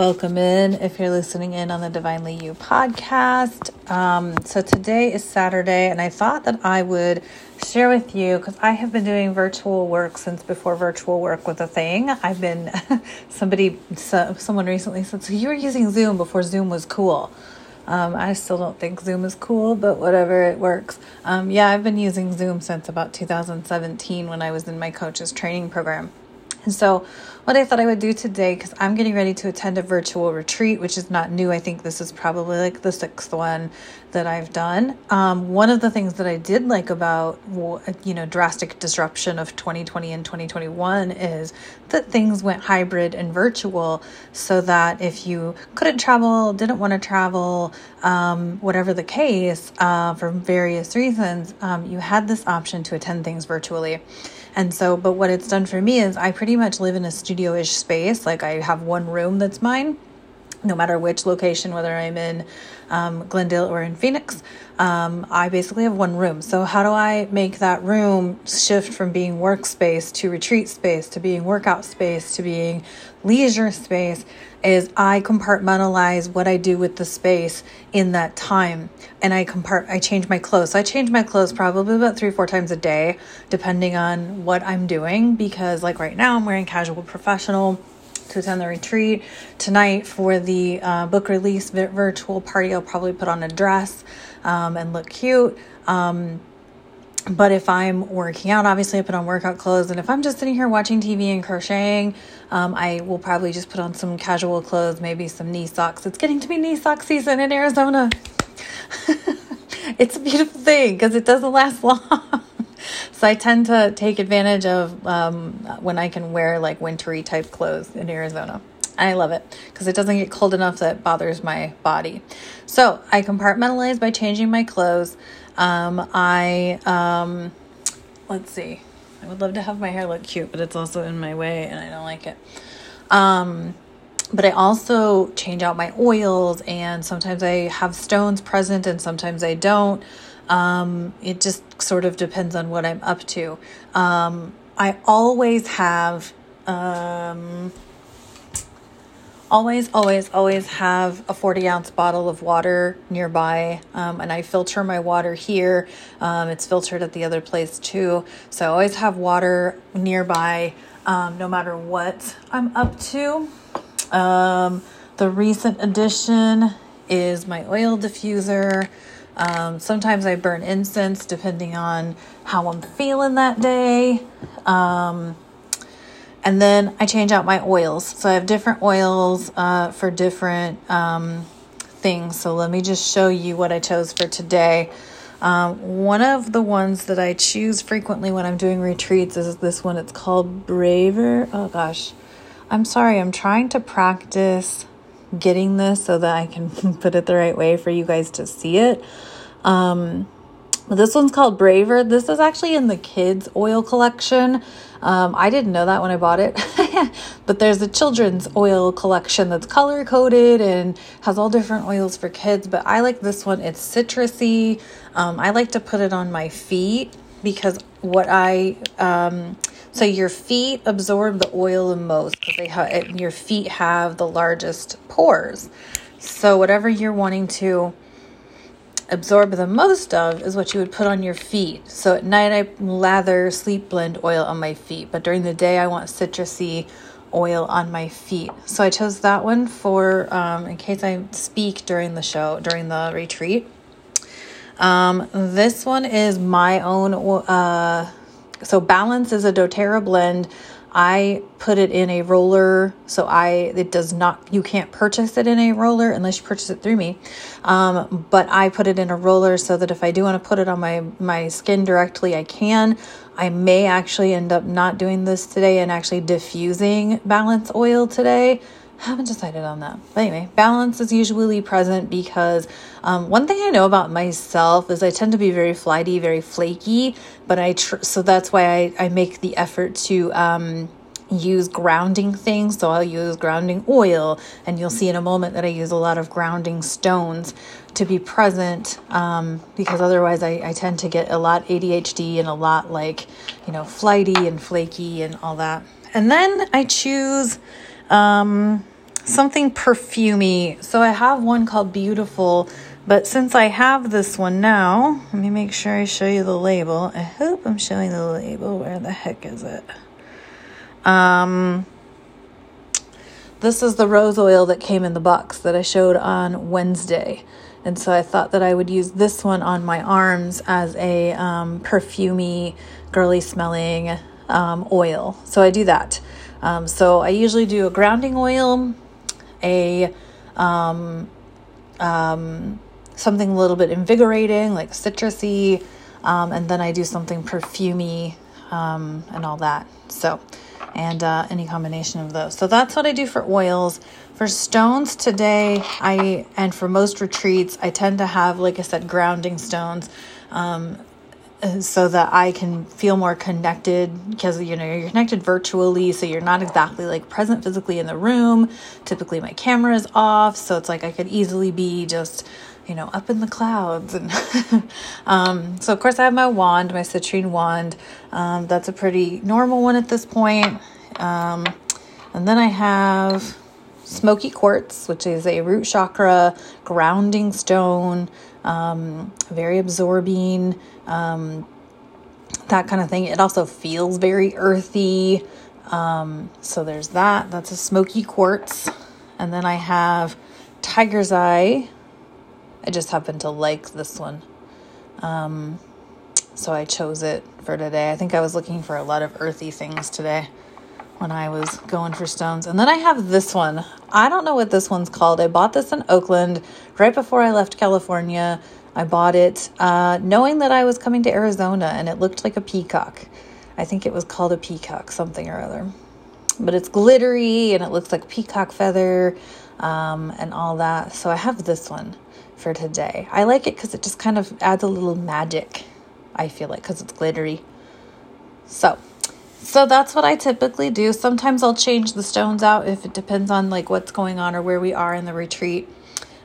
Welcome in if you're listening in on the Divinely You podcast. Um, so today is Saturday, and I thought that I would share with you because I have been doing virtual work since before virtual work was a thing. I've been somebody, so, someone recently said, "So you were using Zoom before Zoom was cool." Um, I still don't think Zoom is cool, but whatever, it works. Um, yeah, I've been using Zoom since about 2017 when I was in my coach's training program. And so, what I thought I would do today, because I'm getting ready to attend a virtual retreat, which is not new. I think this is probably like the sixth one that I've done. Um, one of the things that I did like about, you know, drastic disruption of 2020 and 2021 is that things went hybrid and virtual so that if you couldn't travel, didn't want to travel, um, whatever the case, uh, for various reasons, um, you had this option to attend things virtually. And so, but what it's done for me is I pretty much live in a studio ish space. Like I have one room that's mine, no matter which location, whether I'm in um, Glendale or in Phoenix. Um, I basically have one room. So, how do I make that room shift from being workspace to retreat space to being workout space to being leisure space? Is I compartmentalize what I do with the space in that time, and I compart. I change my clothes. So I change my clothes probably about three, four times a day, depending on what I'm doing. Because, like right now, I'm wearing casual professional to attend the retreat. Tonight, for the uh, book release virtual party, I'll probably put on a dress um, and look cute. Um, but if I'm working out, obviously I put on workout clothes. And if I'm just sitting here watching TV and crocheting, um, I will probably just put on some casual clothes, maybe some knee socks. It's getting to be knee sock season in Arizona. it's a beautiful thing because it doesn't last long. So I tend to take advantage of um, when I can wear like wintry type clothes in Arizona. I love it because it doesn't get cold enough that bothers my body. So I compartmentalize by changing my clothes. Um, I, um, let's see, I would love to have my hair look cute, but it's also in my way and I don't like it. Um, but I also change out my oils, and sometimes I have stones present, and sometimes I don't. Um, it just sort of depends on what I'm up to. Um, I always have, um, always, always, always have a 40 ounce bottle of water nearby. Um, and I filter my water here. Um, it's filtered at the other place too. So I always have water nearby um, no matter what I'm up to. The recent addition is my oil diffuser. Um, sometimes I burn incense depending on how I'm feeling that day. Um, and then I change out my oils. So I have different oils uh, for different um, things. So let me just show you what I chose for today. Um, one of the ones that I choose frequently when I'm doing retreats is this one. It's called Braver. Oh gosh. I'm sorry. I'm trying to practice getting this so that I can put it the right way for you guys to see it. Um, this one's called Braver. This is actually in the kids' oil collection. Um, I didn't know that when I bought it, but there's a children's oil collection that's color coded and has all different oils for kids. But I like this one, it's citrusy. Um, I like to put it on my feet because what I um, so your feet absorb the oil the most because they have your feet have the largest pores. So whatever you're wanting to absorb the most of is what you would put on your feet. So at night I lather sleep blend oil on my feet, but during the day I want citrusy oil on my feet. So I chose that one for um, in case I speak during the show during the retreat. Um, this one is my own. Uh, so Balance is a DoTerra blend. I put it in a roller, so I it does not you can't purchase it in a roller unless you purchase it through me. Um, but I put it in a roller so that if I do want to put it on my my skin directly, I can. I may actually end up not doing this today and actually diffusing balance oil today haven't decided on that. But anyway, balance is usually present because um, one thing I know about myself is I tend to be very flighty, very flaky, but I, tr- so that's why I, I make the effort to, um, use grounding things. So I'll use grounding oil, and you'll see in a moment that I use a lot of grounding stones to be present um, because otherwise I, I tend to get a lot ADHD and a lot like, you know, flighty and flaky and all that. And then I choose um, something perfumy. So I have one called Beautiful, but since I have this one now, let me make sure I show you the label. I hope I'm showing the label. Where the heck is it? Um, this is the rose oil that came in the box that I showed on Wednesday. And so I thought that I would use this one on my arms as a um, perfumy, girly smelling um, oil. So I do that. Um, so I usually do a grounding oil, a um, um, something a little bit invigorating, like citrusy, um, and then I do something perfumy um, and all that. So, and uh, any combination of those. So that's what I do for oils. For stones today, I and for most retreats, I tend to have, like I said, grounding stones. Um, so that I can feel more connected because you know you're connected virtually so you're not exactly like present physically in the room. Typically my camera is off so it's like I could easily be just you know up in the clouds and um, so of course I have my wand my citrine wand. Um, that's a pretty normal one at this point. Um, and then I have smoky quartz which is a root chakra grounding stone um, very absorbing, um, that kind of thing. It also feels very earthy. Um, so there's that. That's a smoky quartz. And then I have Tiger's Eye. I just happen to like this one. Um, so I chose it for today. I think I was looking for a lot of earthy things today when I was going for stones. And then I have this one. I don't know what this one's called. I bought this in Oakland right before I left California. I bought it uh, knowing that I was coming to Arizona and it looked like a peacock. I think it was called a peacock, something or other. But it's glittery and it looks like peacock feather um, and all that. So I have this one for today. I like it because it just kind of adds a little magic, I feel like, because it's glittery. So so that's what I typically do. Sometimes I'll change the stones out if it depends on like what's going on or where we are in the retreat.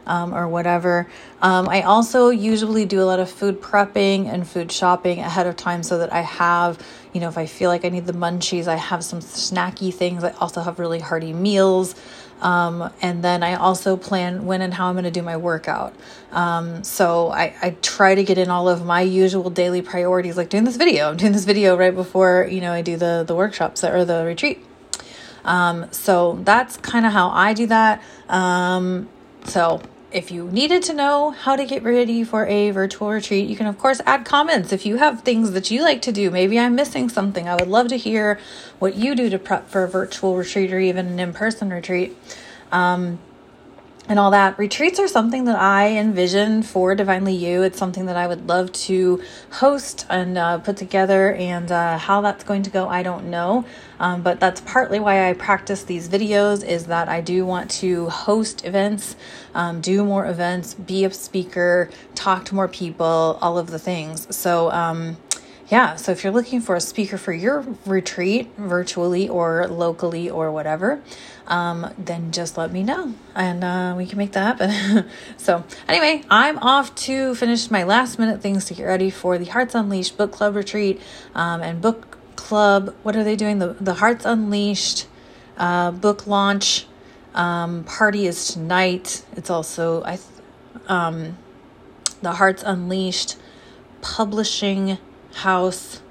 Um, or whatever. Um, I also usually do a lot of food prepping and food shopping ahead of time so that I have, you know, if I feel like I need the munchies, I have some snacky things. I also have really hearty meals. Um, and then I also plan when and how I'm going to do my workout. Um, so I, I try to get in all of my usual daily priorities, like doing this video. I'm doing this video right before you know I do the the workshops or the retreat. Um, so that's kind of how I do that. Um, so if you needed to know how to get ready for a virtual retreat, you can, of course, add comments. If you have things that you like to do, maybe I'm missing something. I would love to hear what you do to prep for a virtual retreat or even an in person retreat. Um, and all that. Retreats are something that I envision for Divinely You. It's something that I would love to host and uh, put together, and uh, how that's going to go, I don't know. Um, but that's partly why I practice these videos, is that I do want to host events, um, do more events, be a speaker, talk to more people, all of the things. So, um, yeah, so if you're looking for a speaker for your retreat, virtually or locally or whatever, um, then just let me know and uh, we can make that happen. so, anyway, I'm off to finish my last minute things to get ready for the Hearts Unleashed book club retreat um, and book club. What are they doing? The, the Hearts Unleashed uh, book launch um, party is tonight. It's also, I, um, the Hearts Unleashed publishing house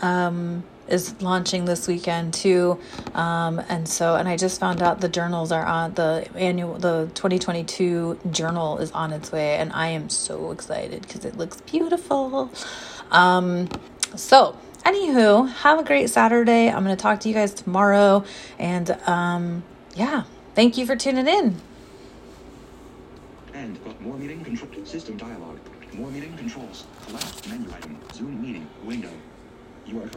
um, is launching this weekend too. Um, and so and i just found out the journals are on the annual the 2022 journal is on its way and i am so excited because it looks beautiful. Um, so anywho have a great saturday. I'm going to talk to you guys tomorrow and um, yeah thank you for tuning in. And got more meeting control system dialog more meeting controls. Left menu item. Zoom meeting. Window. You are currently.